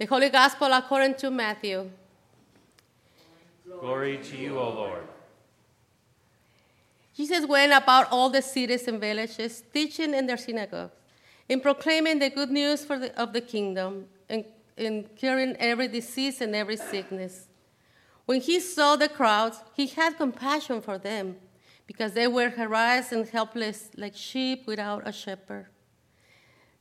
The Holy Gospel according to Matthew. Glory to you, O Lord. Jesus went about all the cities and villages, teaching in their synagogues, and proclaiming the good news for the, of the kingdom, and, and curing every disease and every sickness. When he saw the crowds, he had compassion for them, because they were harassed and helpless like sheep without a shepherd.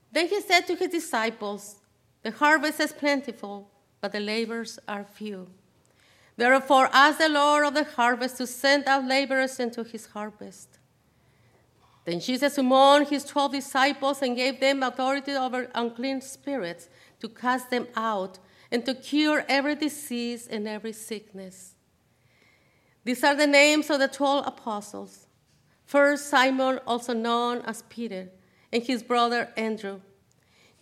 Then he said to his disciples, The harvest is plentiful, but the laborers are few. Therefore, ask the Lord of the harvest to send out laborers into his harvest. Then Jesus summoned his twelve disciples and gave them authority over unclean spirits to cast them out and to cure every disease and every sickness. These are the names of the twelve apostles. First, Simon, also known as Peter, and his brother Andrew.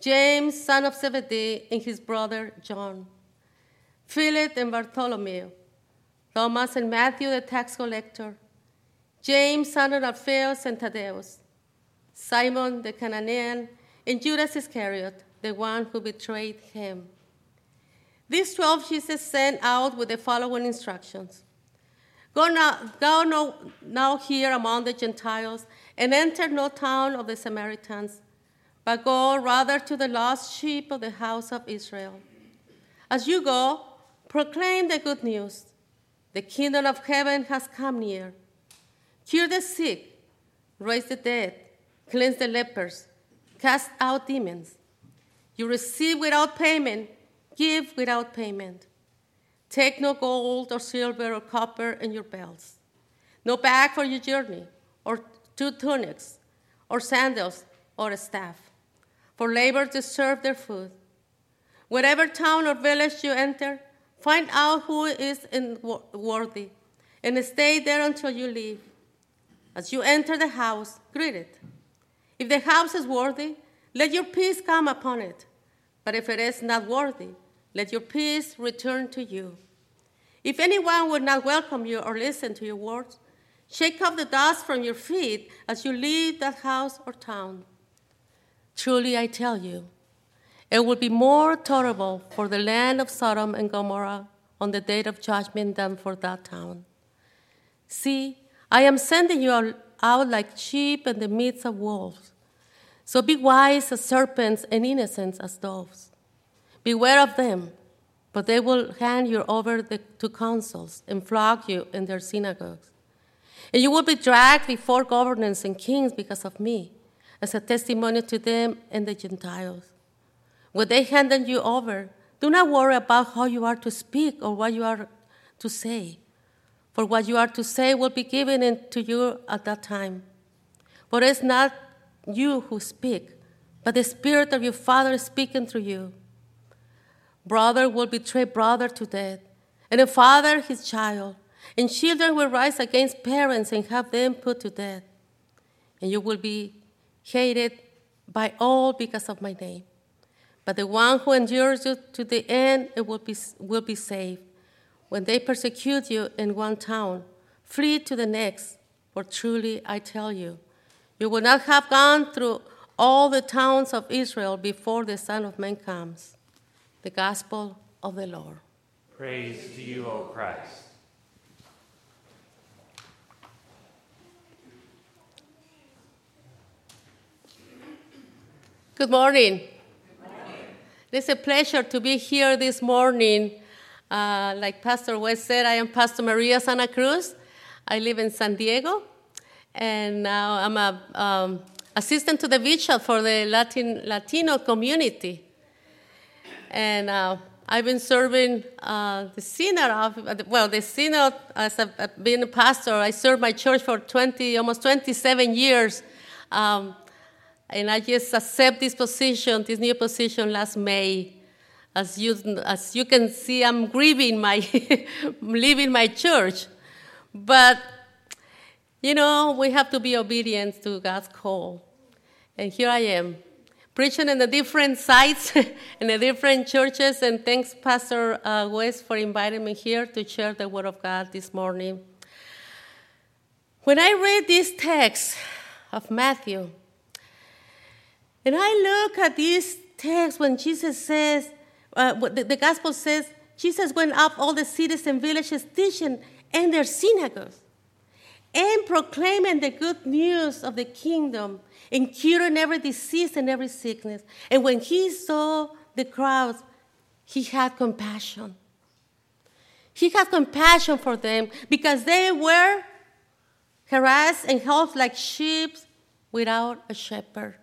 James, son of Zebedee, and his brother John. Philip and Bartholomew. Thomas and Matthew, the tax collector. James, son of Alphaeus and Thaddeus. Simon the Cananaean, and Judas Iscariot, the one who betrayed him. These twelve Jesus sent out with the following instructions Go now, go now, now here among the Gentiles, and enter no town of the Samaritans, but go rather to the lost sheep of the house of Israel. As you go, proclaim the good news. The kingdom of heaven has come near. Cure the sick, raise the dead, cleanse the lepers, cast out demons. You receive without payment, give without payment. Take no gold or silver or copper in your belts, no bag for your journey, or two tunics, or sandals, or a staff, for labor to serve their food. Whatever town or village you enter, find out who is worthy, and stay there until you leave. As you enter the house, greet it. If the house is worthy, let your peace come upon it. But if it is not worthy, let your peace return to you. If anyone would not welcome you or listen to your words, shake off the dust from your feet as you leave that house or town. Truly, I tell you, it will be more tolerable for the land of Sodom and Gomorrah on the day of judgment than for that town. See, I am sending you out like sheep in the midst of wolves. So be wise as serpents and innocent as doves. Beware of them, but they will hand you over the, to councils and flog you in their synagogues. And you will be dragged before governors and kings because of me, as a testimony to them and the Gentiles. When they hand you over, do not worry about how you are to speak or what you are to say, for what you are to say will be given to you at that time. For it's not you who speak, but the Spirit of your Father is speaking through you. Brother will betray brother to death, and a father his child, and children will rise against parents and have them put to death. And you will be hated by all because of my name. But the one who endures you to the end it will be, will be saved. When they persecute you in one town, flee to the next, for truly I tell you, you will not have gone through all the towns of Israel before the Son of Man comes. The Gospel of the Lord. Praise to you, O Christ. Good morning. It's a pleasure to be here this morning. Uh, like Pastor West said, I am Pastor Maria Santa Cruz. I live in San Diego, and now I'm a um, assistant to the bishop for the Latin Latino community. And uh, I've been serving uh, the synod of well, the synod as a, being a pastor. I served my church for 20, almost 27 years. Um, and I just accept this position, this new position last May. As you, as you can see, I'm grieving my, leaving my church. But, you know, we have to be obedient to God's call. And here I am, preaching in the different sites, in the different churches. And thanks, Pastor uh, West, for inviting me here to share the Word of God this morning. When I read this text of Matthew, and I look at this text when Jesus says, uh, the, the gospel says Jesus went up all the cities and villages teaching in their synagogues and proclaiming the good news of the kingdom and curing every disease and every sickness. And when he saw the crowds, he had compassion. He had compassion for them because they were harassed and helpless like sheep without a shepherd.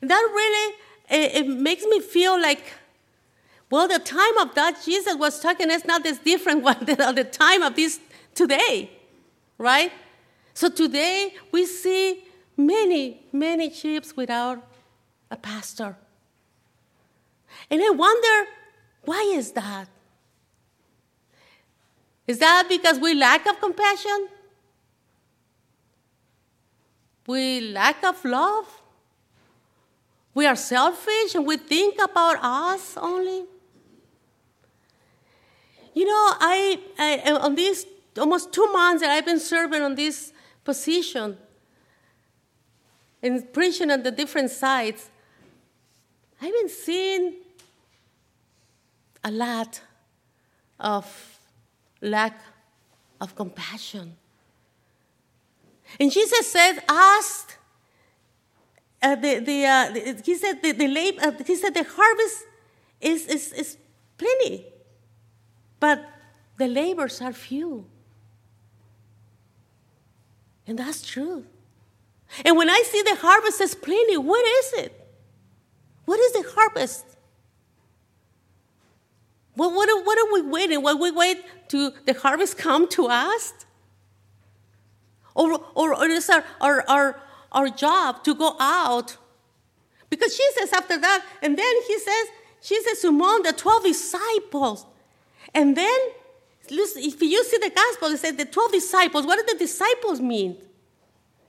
And that really it, it makes me feel like, well, the time of that Jesus was talking is not as different than the time of this today, right? So today we see many, many sheep without a pastor. And I wonder, why is that? Is that because we lack of compassion? We lack of love? We are selfish and we think about us only? You know, I, I on these almost two months that I've been serving on this position and preaching on the different sites, I've been seeing a lot of lack of compassion. And Jesus said, ask. Uh, the, the, uh, the, he said the, the lab, uh, he said the harvest is, is, is plenty, but the labors are few. And that's true. And when I see the harvest is plenty, what is it? What is the harvest? What, what, are, what are we waiting? What we wait to the harvest come to us? Or, or, or is our, our, our, our job to go out? Because Jesus, after that, and then he says, she Jesus among the 12 disciples. And then, if you see the gospel, it says the 12 disciples. What do the disciples mean?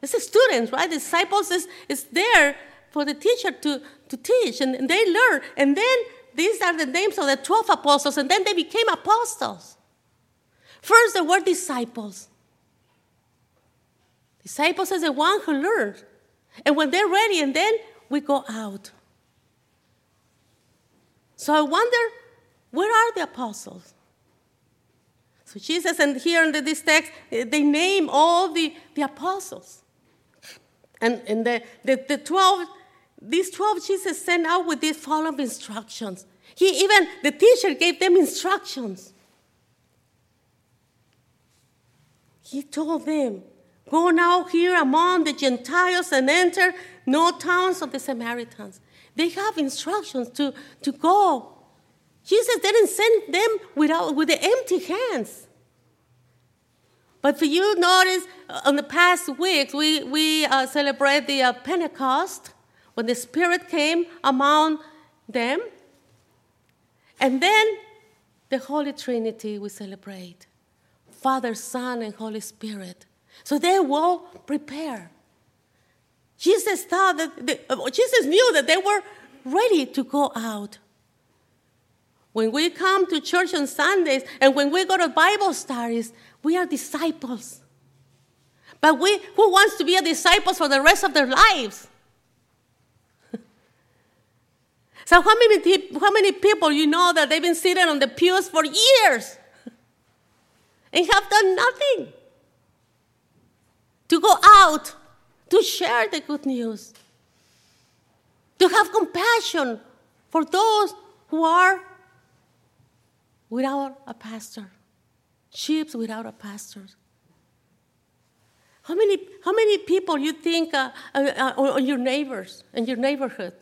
It's the students, right? The disciples is, is there for the teacher to, to teach, and, and they learn. And then these are the names of the 12 apostles, and then they became apostles. First, they were disciples. Disciples is the one who learns. And when they're ready, and then we go out. So I wonder, where are the apostles? So Jesus, and here in this text, eh, they name all the, the apostles. And, and the, the, the 12 these 12 Jesus sent out with these follow-up instructions. He even, the teacher gave them instructions. He told them, Go now here among the Gentiles and enter no towns of the Samaritans. They have instructions to, to go. Jesus didn't send them without, with the empty hands. But for you notice, uh, on the past weeks, we, we uh, celebrate the uh, Pentecost when the Spirit came among them. And then the Holy Trinity we celebrate Father, Son, and Holy Spirit. So they were prepared. Jesus thought that the, uh, Jesus knew that they were ready to go out. When we come to church on Sundays and when we go to Bible studies, we are disciples. But we, who wants to be a disciple for the rest of their lives? So, how many, how many people you know that they've been sitting on the pews for years and have done nothing to go out to share the good news, to have compassion for those who are without a pastor, sheep without a pastor? How many, how many people you think uh, uh, uh, on your neighbors in your neighborhood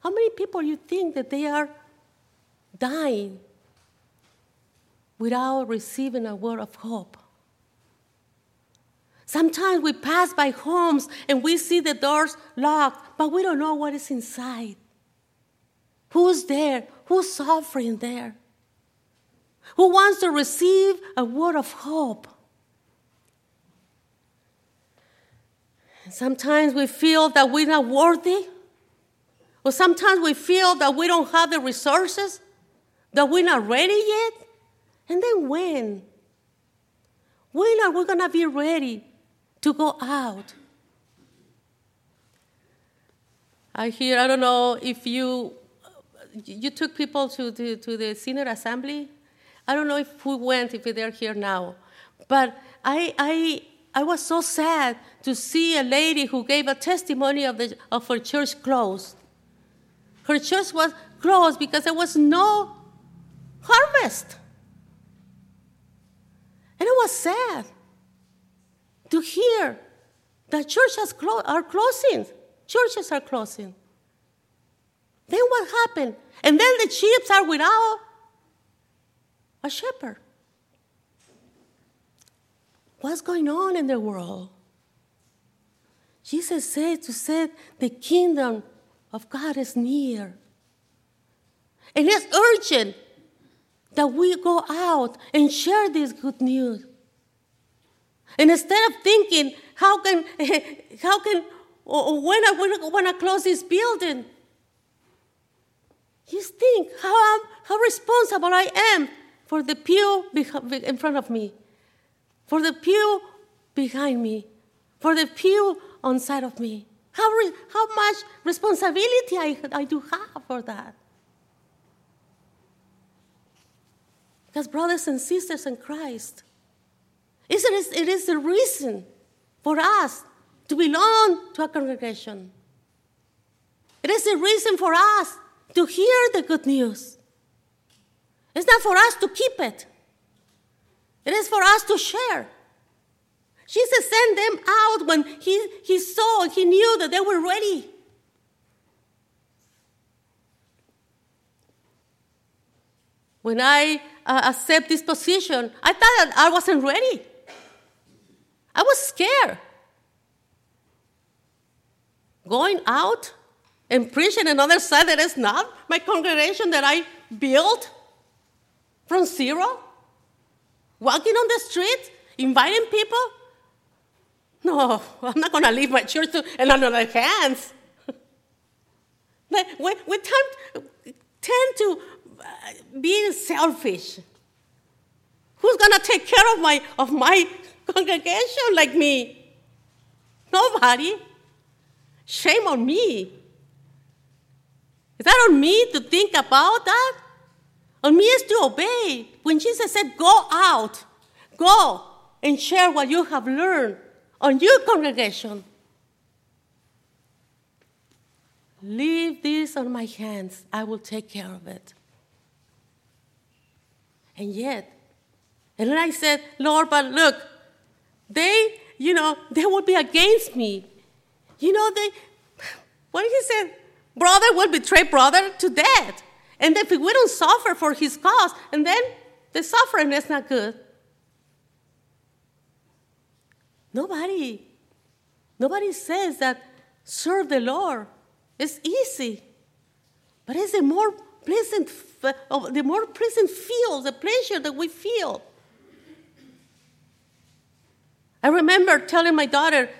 how many people you think that they are dying without receiving a word of hope? Sometimes we pass by homes and we see the doors locked, but we don't know what is inside. Who's there? Who's suffering there? Who wants to receive a word of hope? Sometimes we feel that we're not worthy or sometimes we feel that we don't have the resources, that we're not ready yet. And then when? When are we going to be ready to go out? I hear, I don't know if you you took people to, to, to the synod Assembly. I don't know if we went, if they're here now. But I, I, I was so sad to see a lady who gave a testimony of, the, of her church closed. Her church was closed because there was no harvest. And it was sad to hear that churches clo- are closing. Churches are closing. Then what happened? And then the sheep are without a shepherd. What's going on in the world? Jesus said to say the kingdom of God is near. And it's urgent that we go out and share this good news. And instead of thinking, how can, how can, when I want to close this building, just think how, I'm, how responsible I am for the pew in front of me, for the pew behind me, for the pew on side of me. How, re- how much responsibility I, I do have for that. Because, brothers and sisters in Christ, it is, it is the reason for us to belong to a congregation. It is the reason for us to hear the good news. It's not for us to keep it, it is for us to share. Jesus sent them out when he, he saw, he knew that they were ready. When I uh, accept this position, I thought that I wasn't ready. I was scared. Going out and preaching another side that is not my congregation that I built from zero? Walking on the street, inviting people? No, I'm not going to leave my church to, another hands. we, we tend, tend to uh, be selfish. Who's going to take care of my, of my congregation like me? Nobody. Shame on me. Is that on me to think about that? On me is to obey. When Jesus said, Go out, go and share what you have learned on your congregation. Leave this on my hands. I will take care of it. And yet, and then I said, Lord, but look, they, you know, they will be against me. You know, they, what did he say? Brother will betray brother to death. And if we don't suffer for his cause, and then the suffering is not good. Nobody, nobody says that serve the Lord is easy, but it's the more pleasant, oh, the more pleasant feel, the pleasure that we feel. I remember telling my daughter,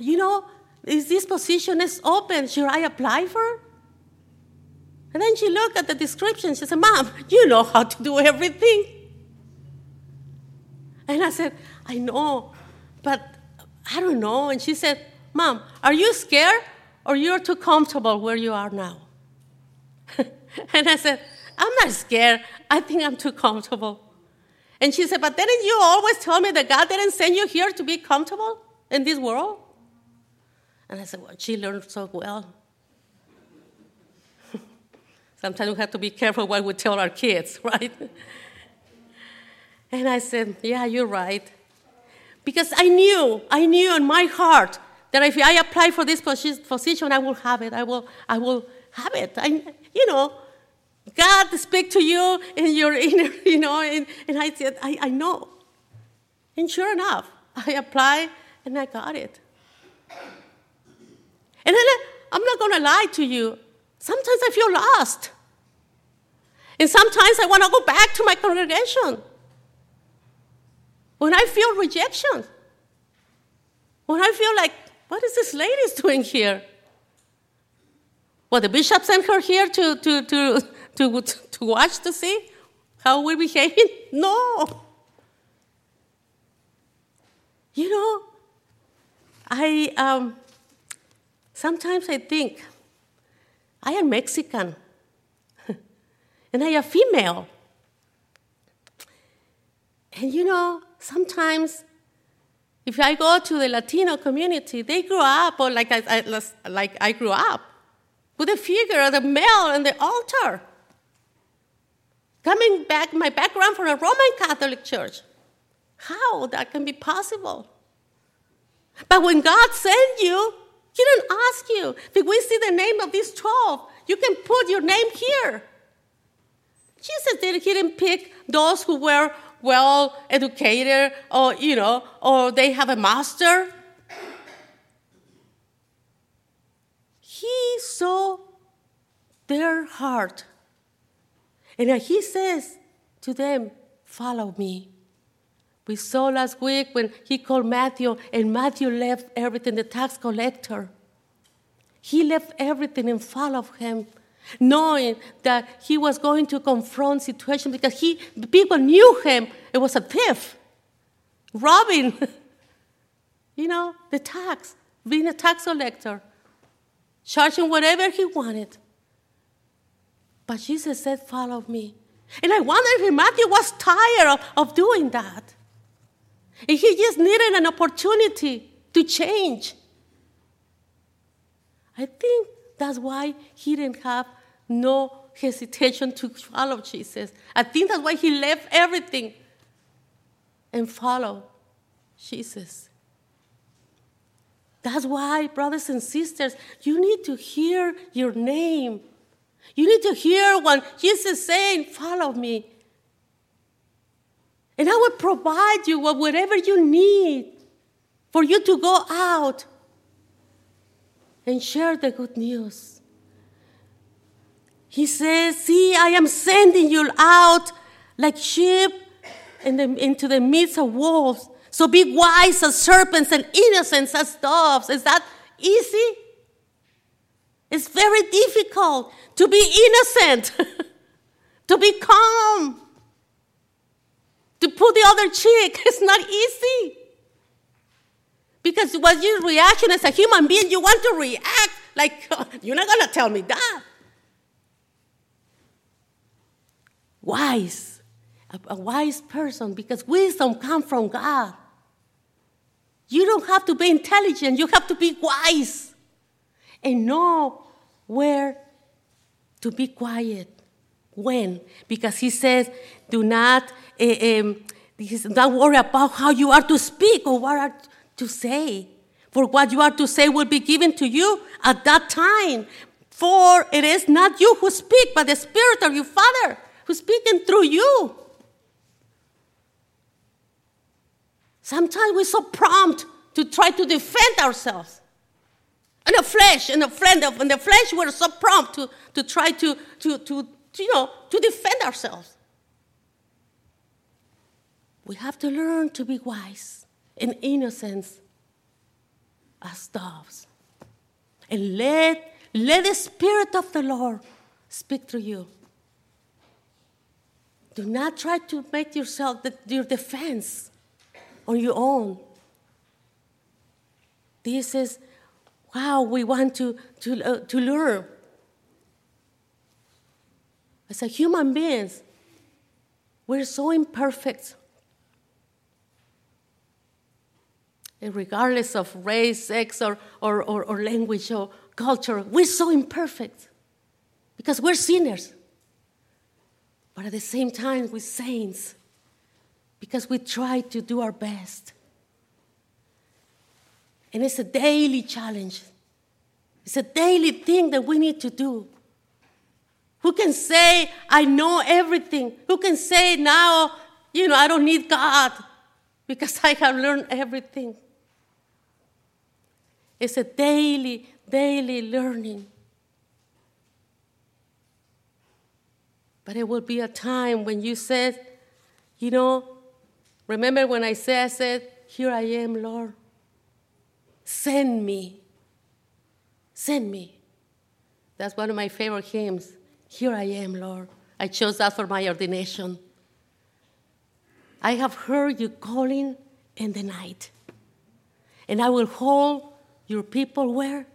you know, is this position is open. Should I apply for? And then she looked at the description. She said, Mom, you know how to do everything. And I said, I know, but I don't know. And she said, Mom, are you scared or you're too comfortable where you are now? and I said, I'm not scared. I think I'm too comfortable. And she said, But didn't you always tell me that God didn't send you here to be comfortable in this world? And I said, Well, she learned so well. Sometimes we have to be careful what we tell our kids, right? and I said, Yeah, you're right. Because I knew, I knew in my heart that if I apply for this position, I will have it. I will, I will have it. I, you know, God speak to you in your inner, you know, and, and I said, I, I know. And sure enough, I applied and I got it. And then I'm not going to lie to you. Sometimes I feel lost. And sometimes I want to go back to my congregation. When I feel rejection. When I feel like, what is this lady doing here? Well, the bishop sent her here to, to, to, to, to watch to see how we're behaving? No. You know, I, um, Sometimes I think, I am Mexican. and I am female. And you know, sometimes if I go to the Latino community, they grew up, or like I, I, like I grew up, with the figure of the male on the altar. Coming back, my background from a Roman Catholic church. How that can be possible? But when God sent you, He didn't ask you. If we see the name of these 12, you can put your name here. Jesus did, he didn't pick those who were well educated or, you know, or they have a master. He saw their heart. And he says to them, Follow me. We saw last week when he called Matthew, and Matthew left everything, the tax collector. He left everything and followed him, knowing that he was going to confront situation because he people knew him. It was a thief, robbing, you know, the tax, being a tax collector, charging whatever he wanted. But Jesus said, Follow me. And I wonder if Matthew was tired of, of doing that. And he just needed an opportunity to change. I think that's why he didn't have no hesitation to follow Jesus. I think that's why he left everything and followed Jesus. That's why, brothers and sisters, you need to hear your name. You need to hear what Jesus is saying, Follow me. And I will provide you with whatever you need for you to go out and share the good news. He says, See, I am sending you out like sheep in the, into the midst of wolves. So be wise as serpents and innocent as doves. Is that easy? It's very difficult to be innocent, to be calm, to put the other cheek. It's not easy. Because what your reaction as a human being, you want to react like, you're not going to tell me that. Wise, a, a wise person, because wisdom comes from God. You don't have to be intelligent, you have to be wise and know where to be quiet. When? Because he says, do not, uh, um, don't worry about how you are to speak or what are to say. For what you are to say will be given to you at that time. For it is not you who speak, but the Spirit of your Father who's speaking through you. Sometimes we're so prompt to try to defend ourselves. In the flesh, and the, friend of, in the flesh, we're so prompt to, to try to, to, to, to, you know, to defend ourselves. We have to learn to be wise and innocence as doves. And let, let the Spirit of the Lord speak through you. Do not try to make yourself the, your defense on your own. This is how we want to, to, uh, to learn. As a human beings, we're so imperfect. And regardless of race, sex, or, or, or, or language or culture, we're so imperfect because we're sinners. But at the same time, we're saints because we try to do our best. And it's a daily challenge. It's a daily thing that we need to do. Who can say, I know everything? Who can say now, you know, I don't need God because I have learned everything? It's a daily, daily learning. But it will be a time when you said, you know, remember when I said, I said, Here I am, Lord. Send me. Send me. That's one of my favorite hymns. Here I am, Lord. I chose that for my ordination. I have heard you calling in the night, and I will hold your people where?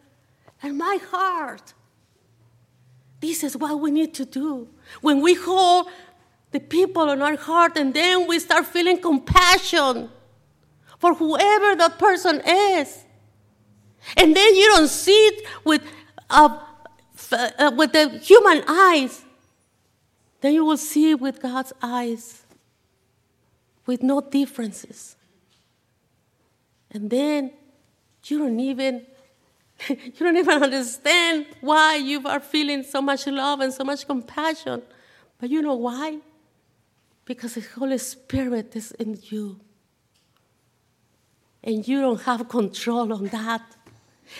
In my heart. This is what we need to do. When we hold the people in our heart and then we start feeling compassion for whoever that person is. And then you don't see it with, uh, uh, with the human eyes. Then you will see it with God's eyes, with no differences. And then you don't even you don't even understand why you are feeling so much love and so much compassion. But you know why? Because the Holy Spirit is in you. And you don't have control on that.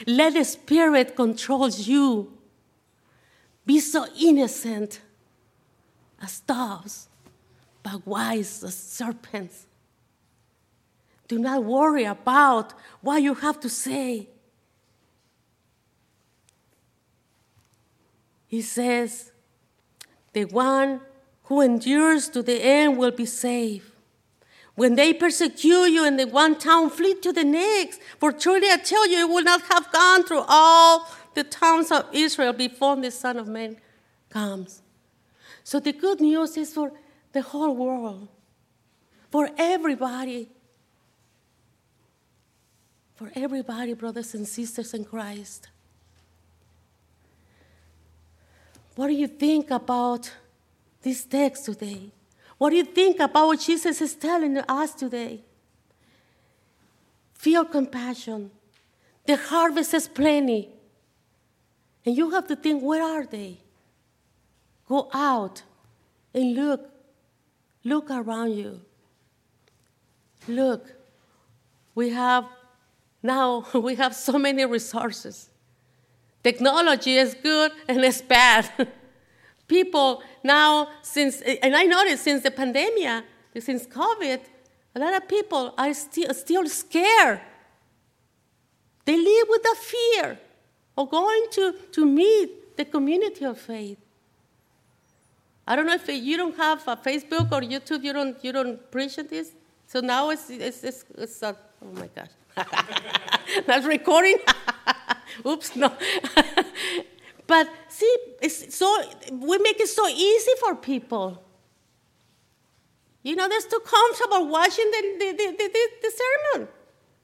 Let the Spirit control you. Be so innocent as doves, but wise as serpents. Do not worry about what you have to say. He says, The one who endures to the end will be saved. When they persecute you in the one town, flee to the next. For truly I tell you, you will not have gone through all the towns of Israel before the Son of Man comes. So the good news is for the whole world, for everybody. For everybody, brothers and sisters in Christ. What do you think about this text today? What do you think about what Jesus is telling us today? Feel compassion. The harvest is plenty. And you have to think, where are they? Go out and look. Look around you. Look. We have now we have so many resources. Technology is good and it's bad. People now, since, and I noticed since the pandemic, since COVID, a lot of people are still, still scared. They live with the fear of going to, to meet the community of faith. I don't know if you don't have a Facebook or YouTube, you don't, you don't preach this. So now it's, it's, it's, it's uh, oh my gosh. That's recording? Oops, no. but see, so we make it so easy for people. You know, they're too comfortable watching the, the, the, the, the sermon.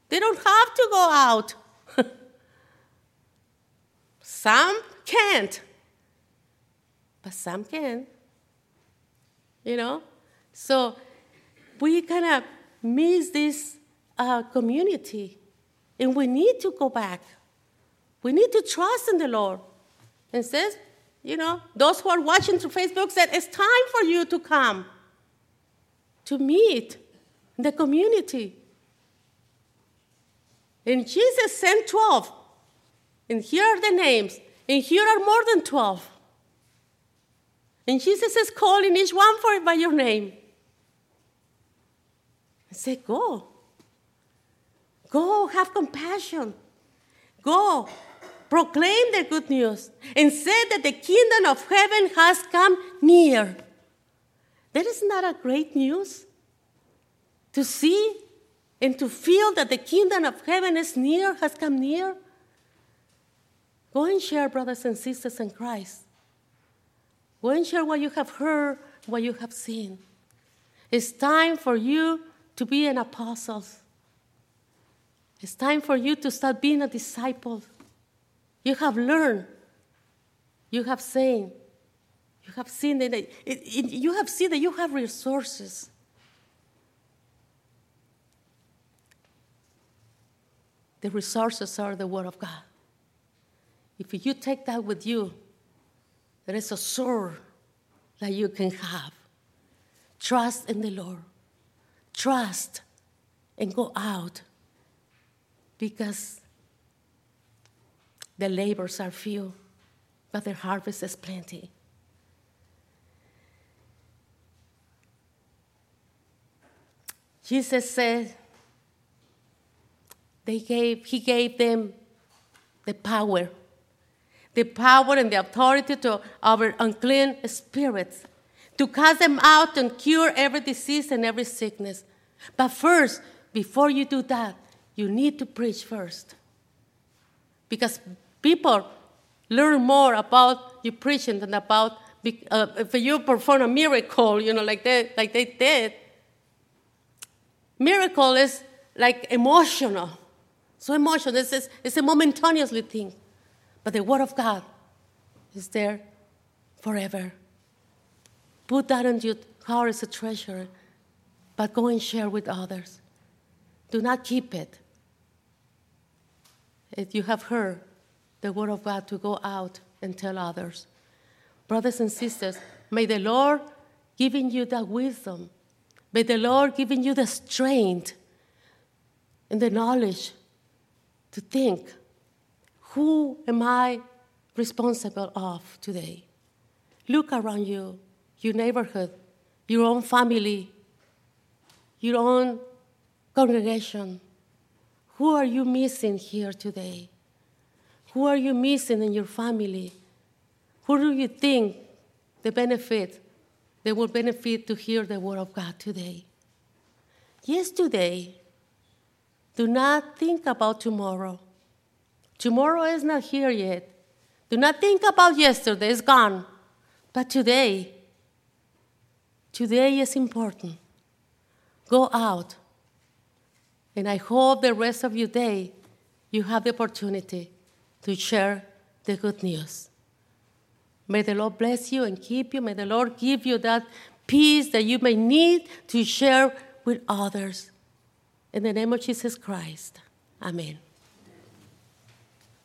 They don't have to go out. some can't, but some can. You know? So we kind of miss this uh, community, and we need to go back. We need to trust in the Lord. And says, you know, those who are watching through Facebook said, it's time for you to come to meet the community. And Jesus sent 12. And here are the names. And here are more than 12. And Jesus is calling each one for it by your name. And say, go. Go, have compassion. Go, proclaim the good news, and say that the kingdom of heaven has come near. That is not a great news to see and to feel that the kingdom of heaven is near, has come near. Go and share, brothers and sisters in Christ. Go and share what you have heard, what you have seen. It's time for you to be an apostle. It's time for you to start being a disciple. You have learned. You have seen. You have seen that it, it, you have seen that you have resources. The resources are the Word of God. If you take that with you, there is a sword that you can have. Trust in the Lord. Trust and go out because the labors are few, but the harvest is plenty. Jesus said they gave, he gave them the power, the power and the authority to our unclean spirits, to cast them out and cure every disease and every sickness. But first, before you do that, you need to preach first. Because people learn more about your preaching than about uh, if you perform a miracle, you know, like they, like they did. Miracle is like emotional. So emotional. It's, it's, it's a momentaneously thing. But the Word of God is there forever. Put that in your heart as a treasure, but go and share with others. Do not keep it. If you have heard the Word of God, to go out and tell others. Brothers and sisters, may the Lord giving you that wisdom, may the Lord giving you the strength and the knowledge to think, who am I responsible of today? Look around you, your neighborhood, your own family, your own congregation. Who are you missing here today? Who are you missing in your family? Who do you think the benefit they will benefit to hear the word of God today? Yesterday, do not think about tomorrow. Tomorrow is not here yet. Do not think about yesterday, it's gone. But today, today is important. Go out. And I hope the rest of your day you have the opportunity to share the good news. May the Lord bless you and keep you. May the Lord give you that peace that you may need to share with others. In the name of Jesus Christ, amen.